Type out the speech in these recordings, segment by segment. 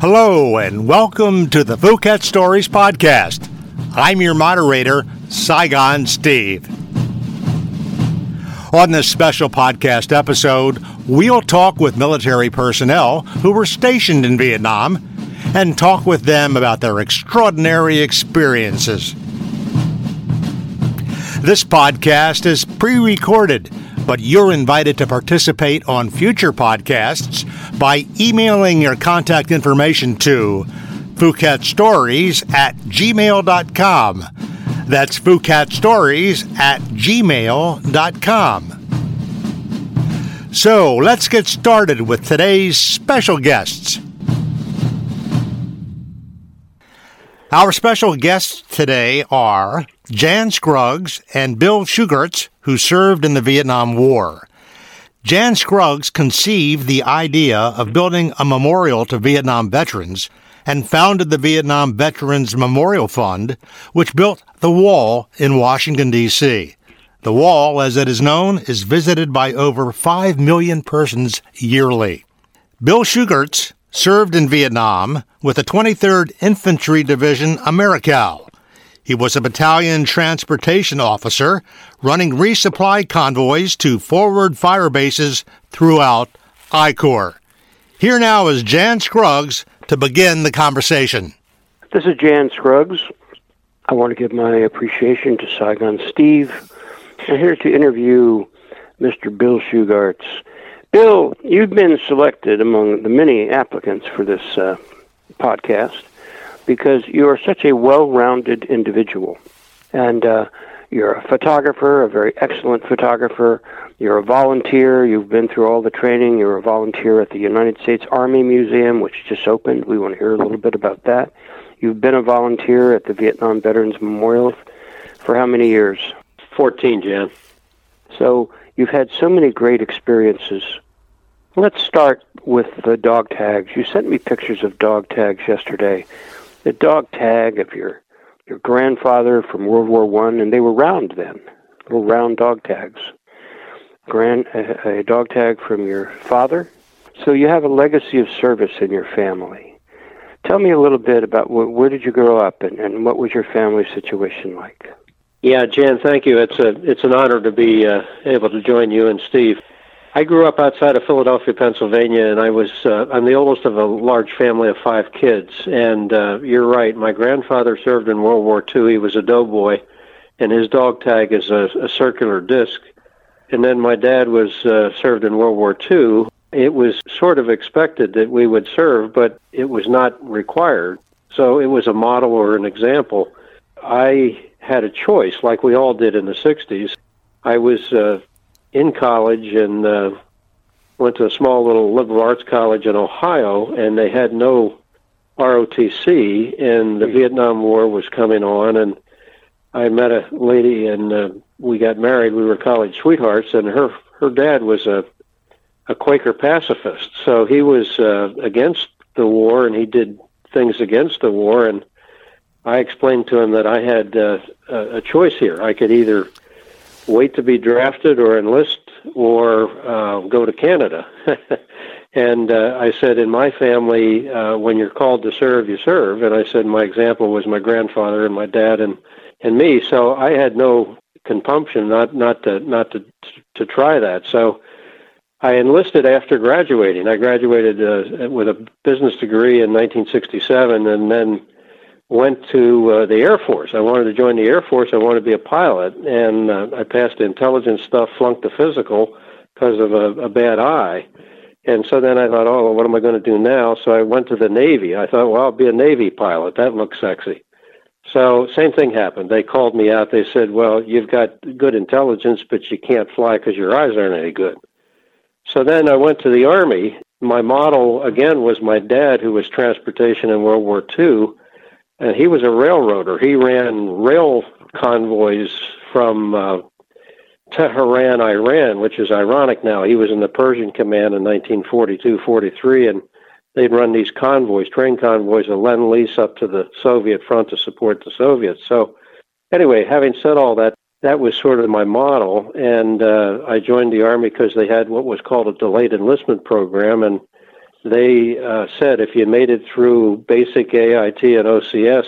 Hello, and welcome to the Phuket Stories Podcast. I'm your moderator, Saigon Steve. On this special podcast episode, we'll talk with military personnel who were stationed in Vietnam and talk with them about their extraordinary experiences. This podcast is pre recorded, but you're invited to participate on future podcasts by emailing your contact information to PhuketStories at gmail.com. That's PhuketStories at gmail.com. So let's get started with today's special guests. Our special guests today are Jan Scruggs and Bill Shugarts, who served in the Vietnam War. Jan Scruggs conceived the idea of building a memorial to Vietnam veterans and founded the Vietnam Veterans Memorial Fund, which built the Wall in Washington, D.C. The Wall, as it is known, is visited by over 5 million persons yearly. Bill Shugarts served in Vietnam with the 23rd Infantry Division Americal. He was a battalion transportation officer running resupply convoys to forward fire bases throughout I Corps. Here now is Jan Scruggs to begin the conversation. This is Jan Scruggs. I want to give my appreciation to Saigon Steve. I'm here to interview Mr. Bill Shugarts. Bill, you've been selected among the many applicants for this uh, podcast because you are such a well-rounded individual, and uh, you're a photographer, a very excellent photographer. You're a volunteer. You've been through all the training. You're a volunteer at the United States Army Museum, which just opened. We want to hear a little bit about that. You've been a volunteer at the Vietnam Veterans Memorial for how many years? 14, Jan. So You've had so many great experiences. Let's start with the dog tags. You sent me pictures of dog tags yesterday. The dog tag of your your grandfather from World War One, and they were round then, little round dog tags. Grand a, a dog tag from your father. So you have a legacy of service in your family. Tell me a little bit about wh- where did you grow up and, and what was your family situation like? Yeah, Jan, thank you. It's a it's an honor to be uh, able to join you and Steve. I grew up outside of Philadelphia, Pennsylvania, and I was uh, I'm the oldest of a large family of five kids. And uh, you're right, my grandfather served in World War II. He was a doughboy, and his dog tag is a, a circular disc. And then my dad was uh, served in World War II. It was sort of expected that we would serve, but it was not required. So it was a model or an example. I had a choice, like we all did in the 60s. I was uh, in college and uh, went to a small little liberal arts college in Ohio, and they had no ROTC, and the Vietnam War was coming on, and I met a lady, and uh, we got married. We were college sweethearts, and her her dad was a a Quaker pacifist, so he was uh, against the war, and he did things against the war, and I explained to him that I had uh, a choice here. I could either wait to be drafted or enlist or uh, go to Canada. and uh, I said, in my family, uh, when you're called to serve, you serve. And I said, my example was my grandfather and my dad and, and me. So I had no compunction not, not, to, not to, to try that. So I enlisted after graduating. I graduated uh, with a business degree in 1967 and then went to uh, the Air Force. I wanted to join the Air Force. I wanted to be a pilot, and uh, I passed the intelligence stuff, flunked the physical because of a, a bad eye. And so then I thought, oh, well, what am I going to do now? So I went to the Navy. I thought, well, I'll be a Navy pilot. That looks sexy. So same thing happened. They called me out. They said, well, you've got good intelligence, but you can't fly because your eyes aren't any good. So then I went to the Army. My model, again, was my dad, who was transportation in World War II and he was a railroader. He ran rail convoys from uh, Tehran, Iran, which is ironic now. He was in the Persian Command in 1942 43, and they'd run these convoys, train convoys of Lend Lease up to the Soviet front to support the Soviets. So, anyway, having said all that, that was sort of my model, and uh, I joined the Army because they had what was called a delayed enlistment program, and they uh, said if you made it through basic AIT and OCS,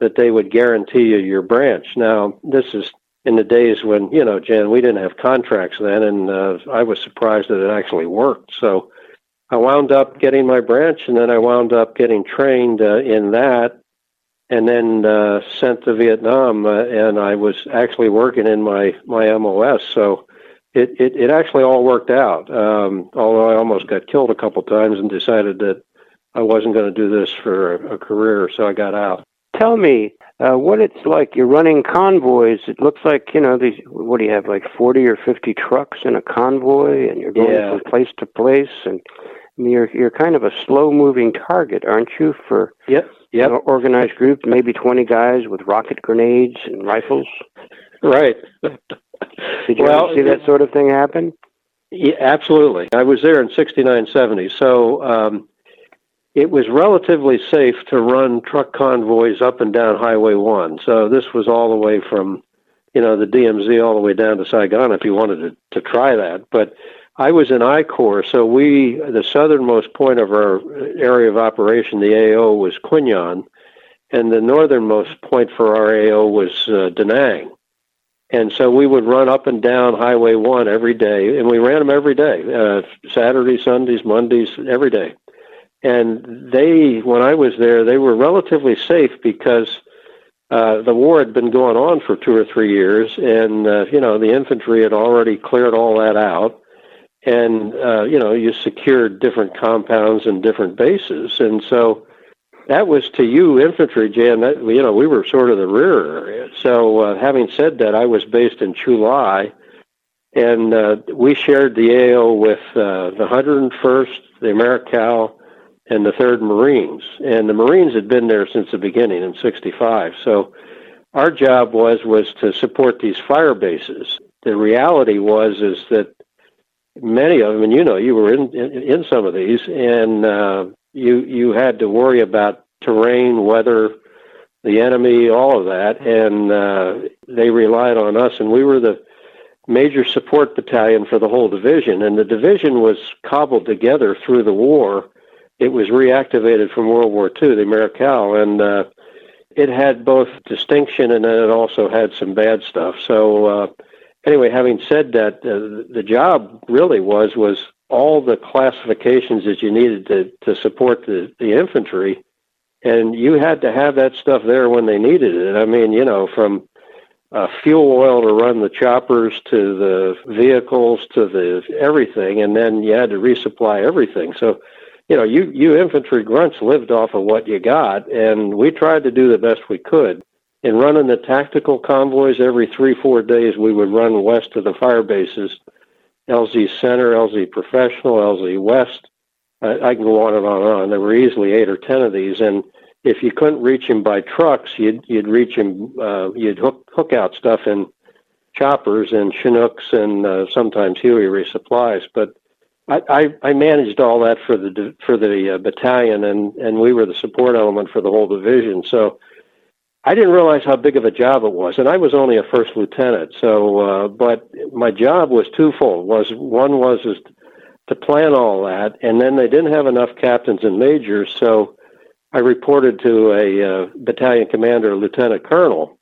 that they would guarantee you your branch. Now, this is in the days when, you know, Jan, we didn't have contracts then, and uh, I was surprised that it actually worked. So I wound up getting my branch, and then I wound up getting trained uh, in that, and then uh, sent to Vietnam, uh, and I was actually working in my, my MOS. So it, it, it actually all worked out. Um, although I almost got killed a couple times and decided that I wasn't going to do this for a, a career, so I got out. Tell me uh, what it's like. You're running convoys. It looks like you know these. What do you have? Like forty or fifty trucks in a convoy, and you're going Yeah. from place to place. And I mean, you're you're kind of a slow-moving target, aren't you? For Yep, yep, an organized group, maybe twenty guys with rocket grenades and rifles. right. Did you Well, ever see that sort of thing happen? Yeah, absolutely. I was there in 69, 70. So um, it was relatively safe to run truck convoys up and down Highway 1. So this was all the way from, you know, the DMZ all the way down to Saigon if you wanted to, to try that. But I was in I Corps, so we, the southernmost point of our area of operation, the AO, was Qui Nhon, and the northernmost point for our AO was uh, Da Nang. And so we would run up and down Highway 1 every day, and we ran them every day uh, Saturdays, Sundays, Mondays, every day. And they, when I was there, they were relatively safe because uh, the war had been going on for two or three years, and, uh, you know, the infantry had already cleared all that out. And, uh, you know, you secured different compounds and different bases. And so that was to you infantry, Jan. That, you know, we were sort of the rear area. So, uh, having said that, I was based in Chu Lai, and uh, we shared the AO with uh, the 101st, the Americal, and the 3rd Marines. And the Marines had been there since the beginning in 65. So, our job was was to support these fire bases. The reality was is that many of them, and you know, you were in in, in some of these, and uh, you you had to worry about terrain, weather, the enemy, all of that, and uh, they relied on us, and we were the major support battalion for the whole division, and the division was cobbled together through the war. It was reactivated from World War II, the Americal, and uh, it had both distinction and then it also had some bad stuff. So uh, anyway, having said that, uh, the job really was was all the classifications that you needed to to support the the infantry, and you had to have that stuff there when they needed it. I mean, you know, from uh, fuel oil to run the choppers to the vehicles to the everything, and then you had to resupply everything. So, you know, you you infantry grunts lived off of what you got, and we tried to do the best we could. In running the tactical convoys every three four days, we would run west of the fire bases, LZ Center, LZ Professional, LZ West. I, I can go on and on and on. There were easily eight or ten of these, and if you couldn't reach him by trucks, you'd you'd reach him. Uh, you'd hook hook out stuff in choppers and Chinooks and uh, sometimes Huey resupplies. But I, I I managed all that for the for the uh, battalion, and and we were the support element for the whole division. So I didn't realize how big of a job it was, and I was only a first lieutenant. So, uh, but my job was twofold. Was one was is to plan all that, and then they didn't have enough captains and majors, so I reported to a uh, battalion commander, lieutenant colonel,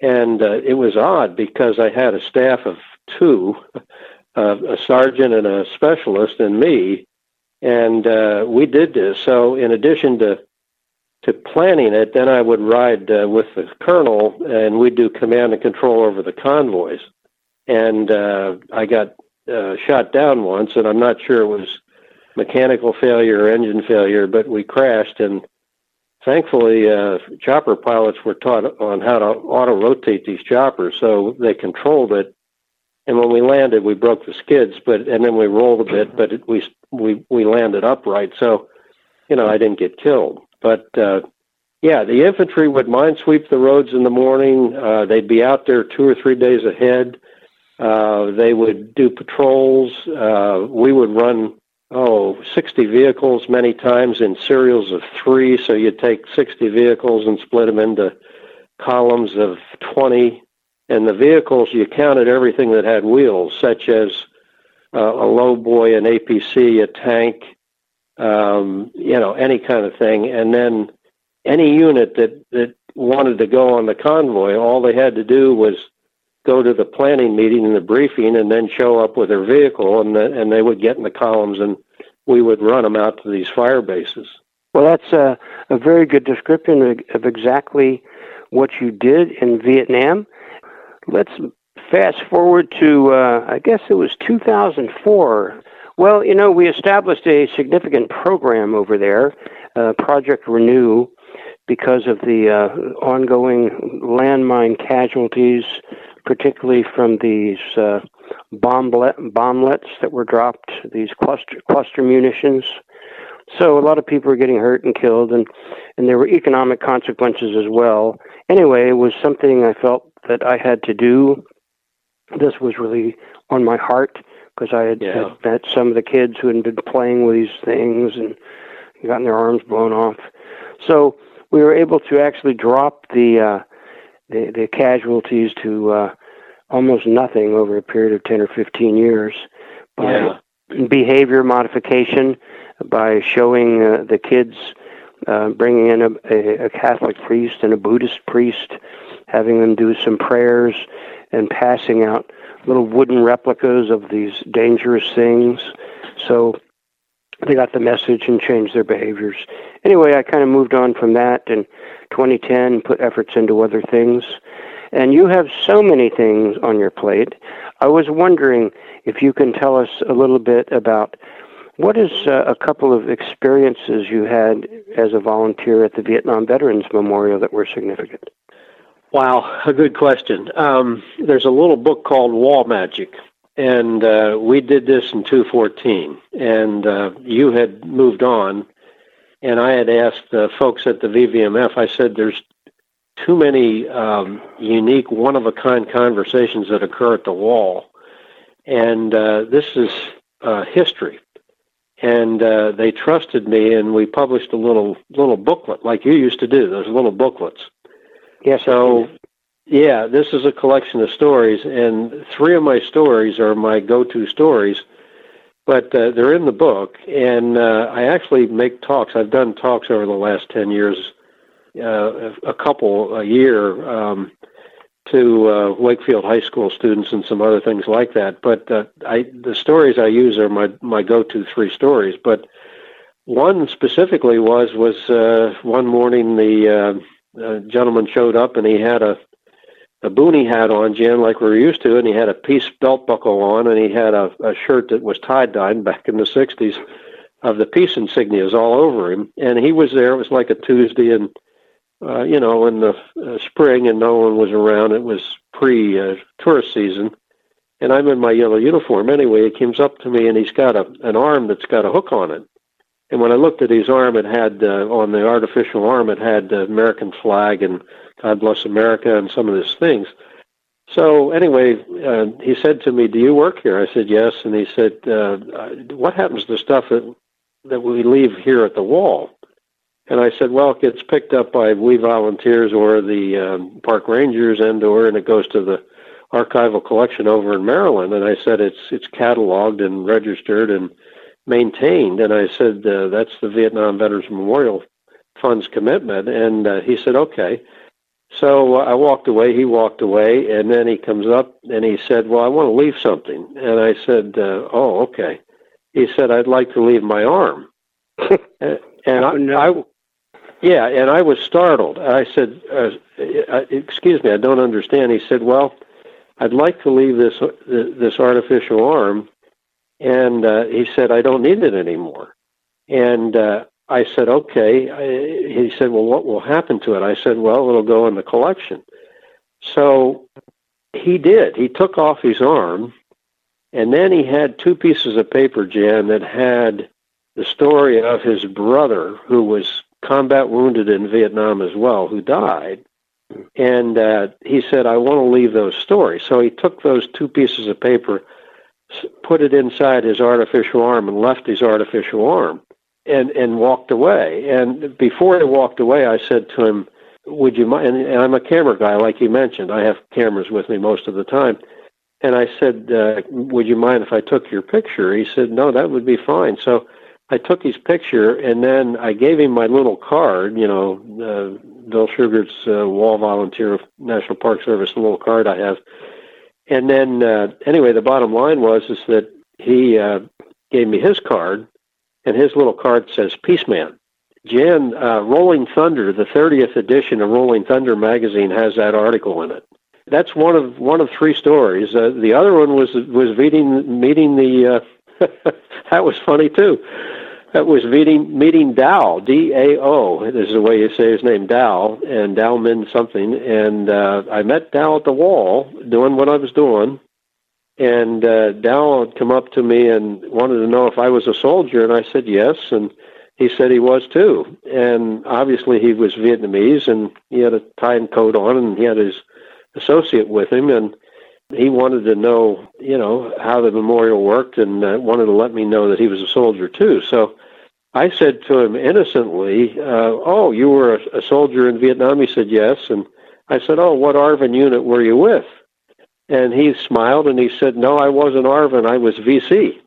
and uh, it was odd because I had a staff of two, uh, a sergeant and a specialist, and me, and uh, we did this. So, in addition to to planning it, then I would ride uh, with the colonel, and we'd do command and control over the convoys. And uh, I got uh, shot down once, and I'm not sure it was mechanical failure or engine failure, but we crashed, and thankfully, uh, chopper pilots were taught on how to auto rotate these choppers, so they controlled it. And when we landed, we broke the skids, but and then we rolled a bit, but it, we we we landed upright. So, you know, I didn't get killed. But uh, yeah, the infantry would mine sweep the roads in the morning. Uh, they'd be out there two or three days ahead. Uh, they would do patrols. Uh, we would run oh 60 vehicles many times in serials of three. So you'd take 60 vehicles and split them into columns of 20. And the vehicles, you counted everything that had wheels, such as uh, a low boy, an APC, a tank, um, you know, any kind of thing. And then any unit that, that wanted to go on the convoy, all they had to do was go to the planning meeting and the briefing and then show up with their vehicle and, the, and they would get in the columns and we would run them out to these fire bases. Well, that's a, a very good description of, of exactly what you did in Vietnam. Let's fast forward to, uh, I guess it was 2004. Well, you know, we established a significant program over there, uh, Project Renew, because of the uh, ongoing landmine casualties, particularly from these uh, bomblet, bomblets that were dropped, these cluster, cluster munitions. So a lot of people were getting hurt and killed, and, and there were economic consequences as well. Anyway, it was something I felt that I had to do. This was really on my heart because I had, Yeah. had met some of the kids who had been playing with these things and gotten their arms blown off. So we were able to actually drop the uh, the, the casualties to uh, almost nothing over a period of ten or fifteen years by Yeah. behavior modification, by showing uh, the kids, uh, bringing in a, a, a Catholic priest and a Buddhist priest, having them do some prayers, and passing out little wooden replicas of these dangerous things. So they got the message and changed their behaviors. Anyway, I kind of moved on from that in 2010, put efforts into other things. And you have so many things on your plate. I was wondering if you can tell us a little bit about what is uh, a couple of experiences you had as a volunteer at the Vietnam Veterans Memorial that were significant. Wow, a good question. Um, there's a little book called Wall Magic, and uh, we did this in 214. And uh, you had moved on, and I had asked uh, folks at the VVMF. I said, "There's too many um, unique, one-of-a-kind conversations that occur at the wall, and uh, this is uh, history." And uh, they trusted me, and we published a little little booklet, like you used to do. Those little booklets. Yes. So, yeah, this is a collection of stories, and three of my stories are my go-to stories, but uh, they're in the book, and uh, I actually make talks. I've done talks over the last ten years, uh, a couple a year, um, to uh, Wakefield High School students and some other things like that. But uh, I, the stories I use are my my go-to three stories, but. One specifically was was uh, one morning the uh, a gentleman showed up and he had a a boonie hat on, Jan, like we were used to, and he had a peace belt buckle on, and he had a, a shirt that was tie dyed back in the '60s of the peace insignias all over him. And he was there. It was like a Tuesday, and uh, you know, in the uh, spring, and no one was around. It was pre uh, tourist season, and I'm in my yellow uniform anyway. He comes up to me, and he's got a an arm that's got a hook on it. And when I looked at his arm, it had uh, on the artificial arm, it had the American flag and God bless America and some of these things. So anyway, uh, he said to me, "Do you work here?" I said, "Yes." And he said, uh, "What happens to stuff that that we leave here at the wall?" And I said, "Well, it gets picked up by we volunteers or the um, park rangers, and or and it goes to the archival collection over in Maryland." And I said, "It's it's cataloged and registered and." Maintained. And I said, uh, that's the Vietnam Veterans Memorial Fund's commitment. And uh, he said, okay. So uh, I walked away. He walked away. And then he comes up and he said, well, I want to leave something. And I said, uh, oh, okay. He said, I'd like to leave my arm. and Oh, I, no. I, yeah, and I was startled. I said, uh, excuse me, I don't understand. He said, well, I'd like to leave this, this artificial arm and uh, he said, I don't need it anymore. And uh, I said, okay. I, he said, well, what will happen to it? I said, well, it'll go in the collection. So he did. He took off his arm, and then he had two pieces of paper, Jan, that had the story of his brother, who was combat wounded in Vietnam as well, who died. And uh, he said, I want to leave those stories. So he took those two pieces of paper put it inside his artificial arm and left his artificial arm and and walked away. And before he walked away i said to him would you mind? And i'm a camera guy like you mentioned. I have cameras with me most of the time. And i said uh, would you mind if i took your picture? He said no that would be fine. So I took his picture and then I gave him my little card, you know, uh, Bill Shugarts uh, Wall Volunteer of National Park Service little card I have. And then uh, anyway, the bottom line was is that he uh, gave me his card, and his little card says "Peace Man." Jan, uh, Rolling Thunder, the 30th edition of Rolling Thunder magazine, has that article in it. That's one of one of three stories. Uh, the other one was was meeting meeting the. Uh, that was funny too. That was meeting meeting Dow D A O. This is the way you say his name, Dow, and Dow meant something. And uh, I met Dow at the wall doing what I was doing, and uh, Dow had come up to me and wanted to know if I was a soldier, and I said yes, and he said he was too. And obviously he was Vietnamese, and he had a tie and coat on, and he had his associate with him, and he wanted to know, you know, how the memorial worked, and uh, wanted to let me know that he was a soldier too. So I said to him innocently, uh, "Oh, you were a, a soldier in Vietnam?" He said, "Yes." And I said, "Oh, what ARVN unit were you with?" And he smiled and he said, "No, I wasn't ARVN. I was VC."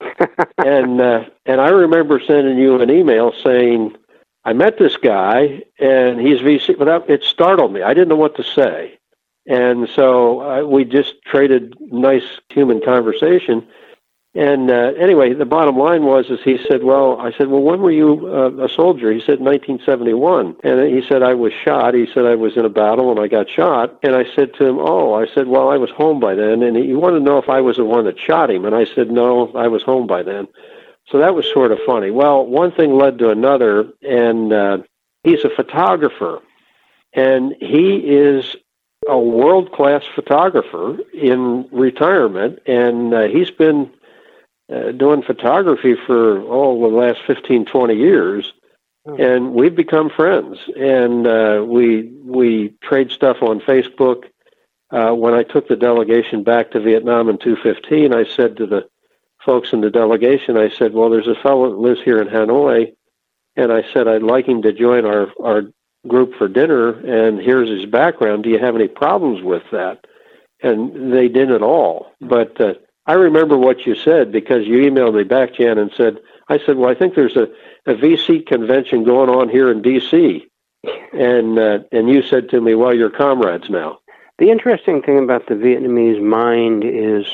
and uh, and I remember sending you an email saying, "I met this guy and he's VC," but that, it startled me. I didn't know what to say, and so uh, we just traded nice human conversation. And uh, anyway, the bottom line was, is he said, well, I said, well, when were you uh, a soldier? He said, 1971. And he said, I was shot. He said, I was in a battle and I got shot. And I said to him, oh, I said, well, I was home by then. And he wanted to know if I was the one that shot him. And I said, no, I was home by then. So that was sort of funny. Well, one thing led to another, and uh, he's a photographer. And he is a world class photographer in retirement. And uh, he's been uh, doing photography for oh the last 15 20 years oh. and we've become friends and uh, we we trade stuff on facebook uh, when i took the delegation back to vietnam in 215 i said to the folks in the delegation i said well there's a fellow that lives here in hanoi and i said i'd like him to join our our group for dinner and here's his background do you have any problems with that and they didn't at all but uh, I remember what you said because you emailed me back, Jan, and said, I said, well, I think there's a, a VC convention going on here in D.C. And, uh, and you said to me, well, you're comrades now. The interesting thing about the Vietnamese mind is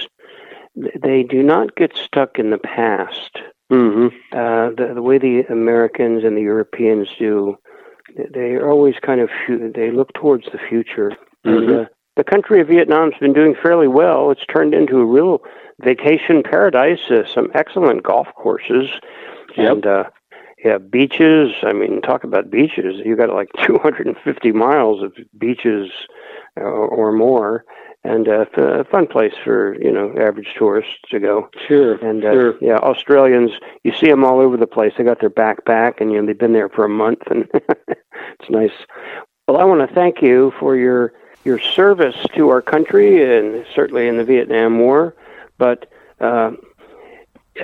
they do not get stuck in the past. Mm-hmm. Uh, the, the way the Americans and the Europeans do, they are always kind of they look towards the future. Mm-hmm. And, uh, the country of Vietnam's been doing fairly well. It's turned into a real vacation paradise. Uh, some excellent golf courses, yep. and uh, yeah, beaches. I mean, talk about beaches. You got like 250 miles of beaches uh, or more, and uh, a fun place for you know average tourists to go. Sure. And uh, sure. yeah, Australians. You see them all over the place. They got their backpack, and you know they've been there for a month, and it's nice. Well, I want to thank you for your your service to our country, and certainly in the Vietnam War but uh,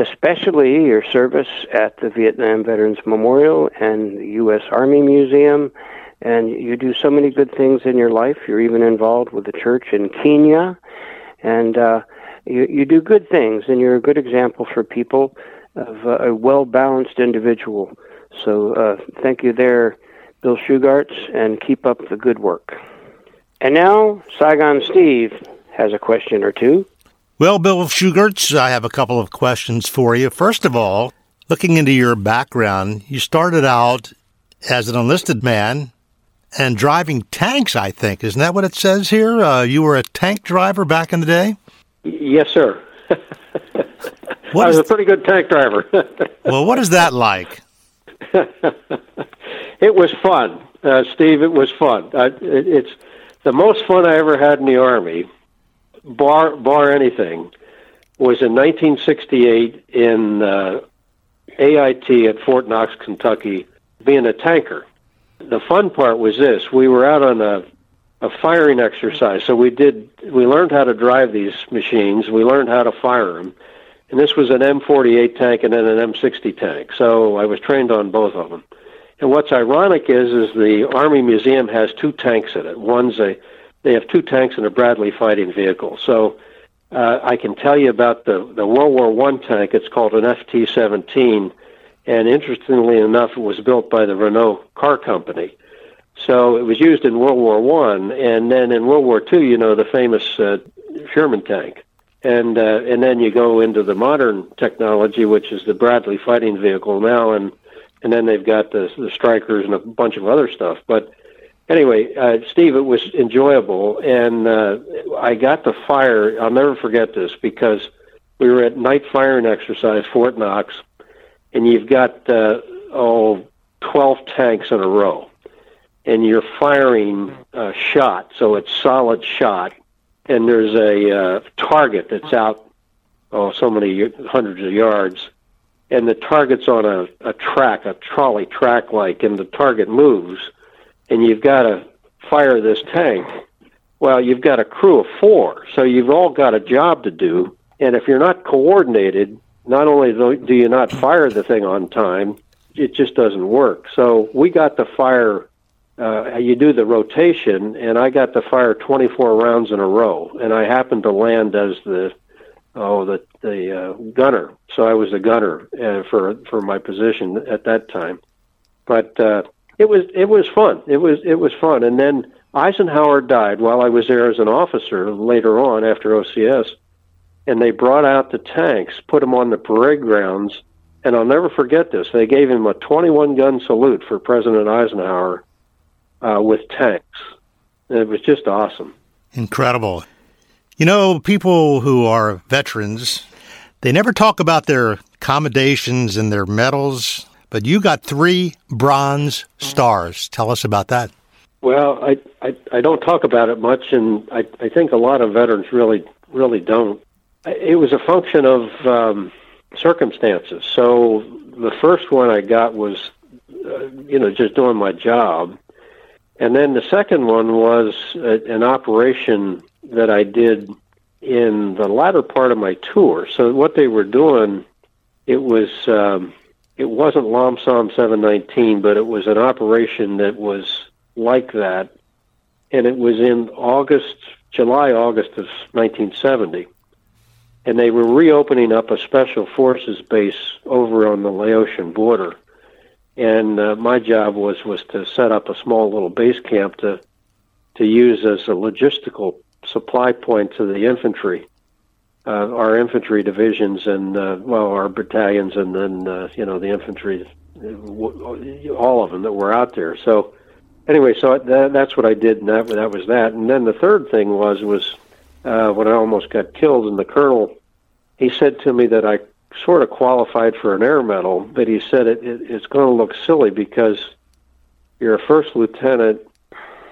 especially your service at the Vietnam Veterans Memorial and the U.S. Army Museum. And you do so many good things in your life. You're even involved with the church in Kenya. And uh, you, you do good things, and you're a good example for people of uh, a well balanced individual. So uh, thank you there, Bill Shugarts, and keep up the good work. And now, Saigon Steve has a question or two. Well, Bill Shugarts, I have a couple of questions for you. First of all, looking into your background, you started out as an enlisted man and driving tanks, I think. Isn't that what it says here? Uh, you were a tank driver back in the day? Yes, sir. I was a pretty good tank driver. well, what is that like? it was fun, uh, Steve. It was fun. Uh, it, it's the most fun I ever had in the Army bar bar anything, was in 1968 in uh, AIT at Fort Knox, Kentucky, being a tanker. The fun part was this: we were out on a a firing exercise. So we did we learned how to drive these machines. We learned how to fire them. And this was an M48 tank and then an M60 tank. So I was trained on both of them. And what's ironic is is the Army Museum has two tanks in it. One's a they have two tanks and a Bradley fighting vehicle. So uh, I can tell you about the, the World War One tank. It's called an FT-17, And interestingly enough, it was built by the Renault car company. So it was used in World War One, and then in World War Two, you know, the famous uh, Sherman tank, and uh, and then you go into the modern technology, which is the Bradley fighting vehicle now, and and then they've got the the Strykers and a bunch of other stuff. But anyway, uh, Steve, it was enjoyable, and uh, I got the fire. I'll never forget this because we were at night firing exercise, Fort Knox, and you've got uh, oh, 12 tanks in a row and you're firing a shot, so it's solid shot, and there's a uh, target that's out oh so many hundreds of yards, and the target's on a, a track, a trolley track like, and the target moves, and you've got to fire this tank. Well, you've got a crew of four, so you've all got a job to do, and if you're not coordinated, not only do you not fire the thing on time, it just doesn't work. So we got the fire uh, you do the rotation, and I got to fire 24 rounds in a row, and I happened to land as the oh the the uh, gunner, so I was the gunner uh, for for my position at that time. But uh, it was it was fun. It was it was fun, and then Eisenhower died while I was there as an officer later on after OCS, and they brought out the tanks, put them on the parade grounds, and I'll never forget this. They gave him a 21 gun salute for President Eisenhower uh, with tanks. it was just awesome. Incredible. You know, people who are veterans, they never talk about their accommodations and their medals, but you got three bronze stars. Tell us about that. Well, I, I, I don't talk about it much, and I, I think a lot of veterans really really don't. It was a function of um, circumstances. So the first one I got was, uh, you know, just doing my job, and then the second one was a, an operation that I did in the latter part of my tour. So what they were doing, it was um, it wasn't Lam Son 719, but it was an operation that was like that, and it was in August, July, August of 1970, and they were reopening up a special forces base over on the Laotian border and uh, my job was was to set up a small little base camp to to use as a logistical supply point to the infantry, uh, our infantry divisions, and uh, well, our battalions, and then uh, you know the infantry, all of them that were out there. So anyway, so that, that's what I did, and that that was that. And then the third thing was was uh, when I almost got killed, and the colonel he said to me that I sort of qualified for an air medal, but he said it, it it's going to look silly because you're a first lieutenant,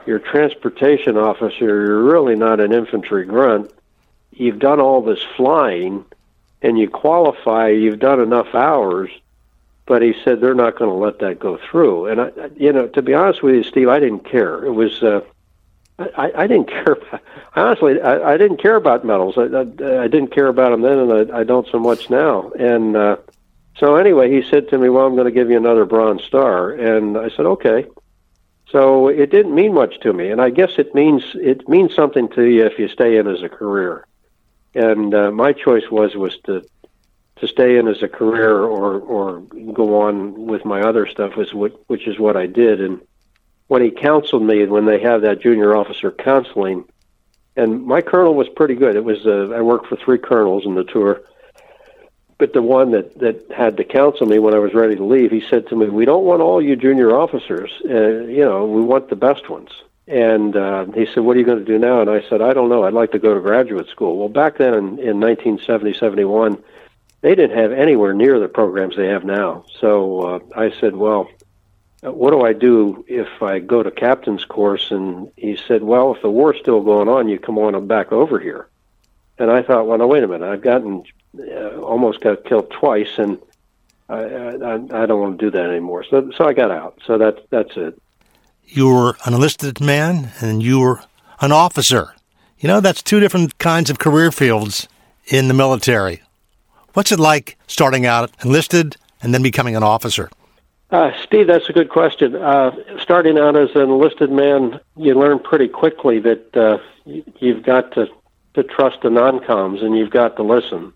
you're a transportation officer, you're really not an infantry grunt. You've done all this flying, and you qualify. You've done enough hours, but he said they're not going to let that go through. And I, you know, to be honest with you, Steve, I didn't care. It was. Uh, I, I didn't care. About, honestly, I, I didn't care about medals. I, I, I didn't care about them then, and I, I don't so much now. And uh, so anyway, he said to me, "Well, I'm going to give you another bronze star," and I said, "Okay." So it didn't mean much to me, and I guess it means it means something to you if you stay in as a career. And uh, my choice was was to to stay in as a career or or go on with my other stuff, was what, which is what I did. And when he counseled me when they have that junior officer counseling, and my colonel was pretty good. It was uh, I worked for three colonels in the tour, but the one that that had to counsel me when I was ready to leave, he said to me, "We don't want all you junior officers. Uh, you know, we want the best ones." And uh, he said, "What are you going to do now?" And I said, "I don't know. I'd like to go to graduate school." Well, back then in, in 1970, 71, they didn't have anywhere near the programs they have now. So uh, I said, "Well." What do I do if I go to captain's course? And he said, well, if the war's still going on, you come on back over here. And I thought, well, now wait a minute. I've gotten uh, almost got killed twice, and I, I, I don't want to do that anymore. So, so I got out. So that's that's it. You were an enlisted man, and you were an officer. You know, that's two different kinds of career fields in the military. What's it like starting out enlisted and then becoming an officer? Uh, Steve, that's a good question. Uh, starting out as an enlisted man, you learn pretty quickly that uh, you've got to, to trust the non-coms and you've got to listen.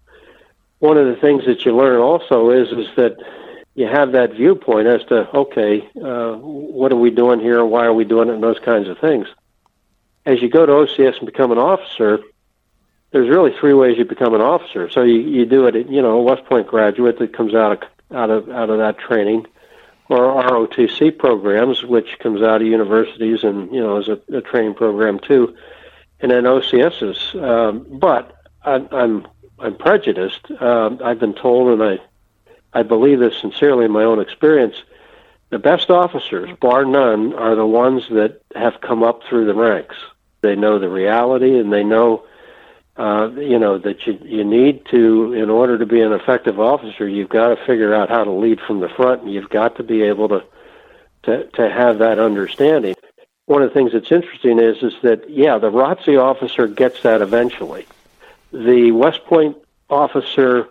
One of the things that you learn also is is that you have that viewpoint as to okay, uh, what are we doing here? Why are we doing it? And those kinds of things. As you go to OCS and become an officer, there's really three ways you become an officer. So you, you do it, you know, a West Point graduate that comes out of out of out of that training, or ROTC programs, which comes out of universities and you know is a, a training program too, and then OCSs. Um, but I, I'm I'm prejudiced. Um, I've been told, and I I believe this sincerely in my own experience. The best officers, bar none, are the ones that have come up through the ranks. They know the reality, and they know, uh, you know, that you you need to, in order to be an effective officer, you've got to figure out how to lead from the front, and you've got to be able to to to have that understanding. One of the things that's interesting is is that yeah, the ROTC officer gets that eventually. The West Point officer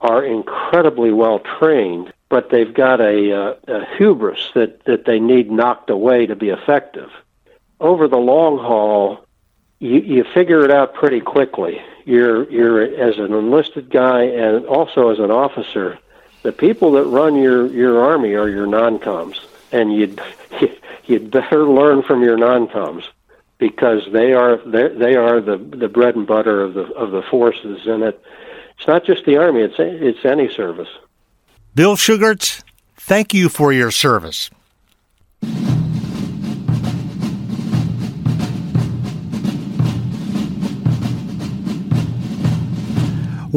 are incredibly well trained, but they've got a, uh, a hubris that, that they need knocked away to be effective. Over the long haul, you, you figure it out pretty quickly. You're, you're as an enlisted guy and also as an officer, the people that run your, your army are your non-coms, and you'd you'd better learn from your non-coms because they are they are the the bread and butter of the of the forces, and it it's not just the Army, it's, it's any service. Bill Shugarts, thank you for your service.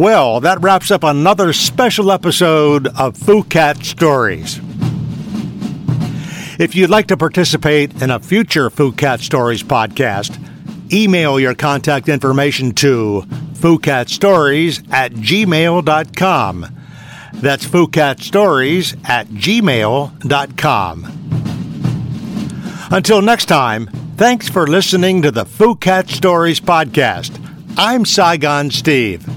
Well, that wraps up another special episode of FooCat Stories. If you'd like to participate in a future FooCat Stories podcast, email your contact information to foocatstories at gmail.com. That's foocatstories at gmail.com. Until next time, thanks for listening to the FooCat Stories podcast. I'm Saigon Steve.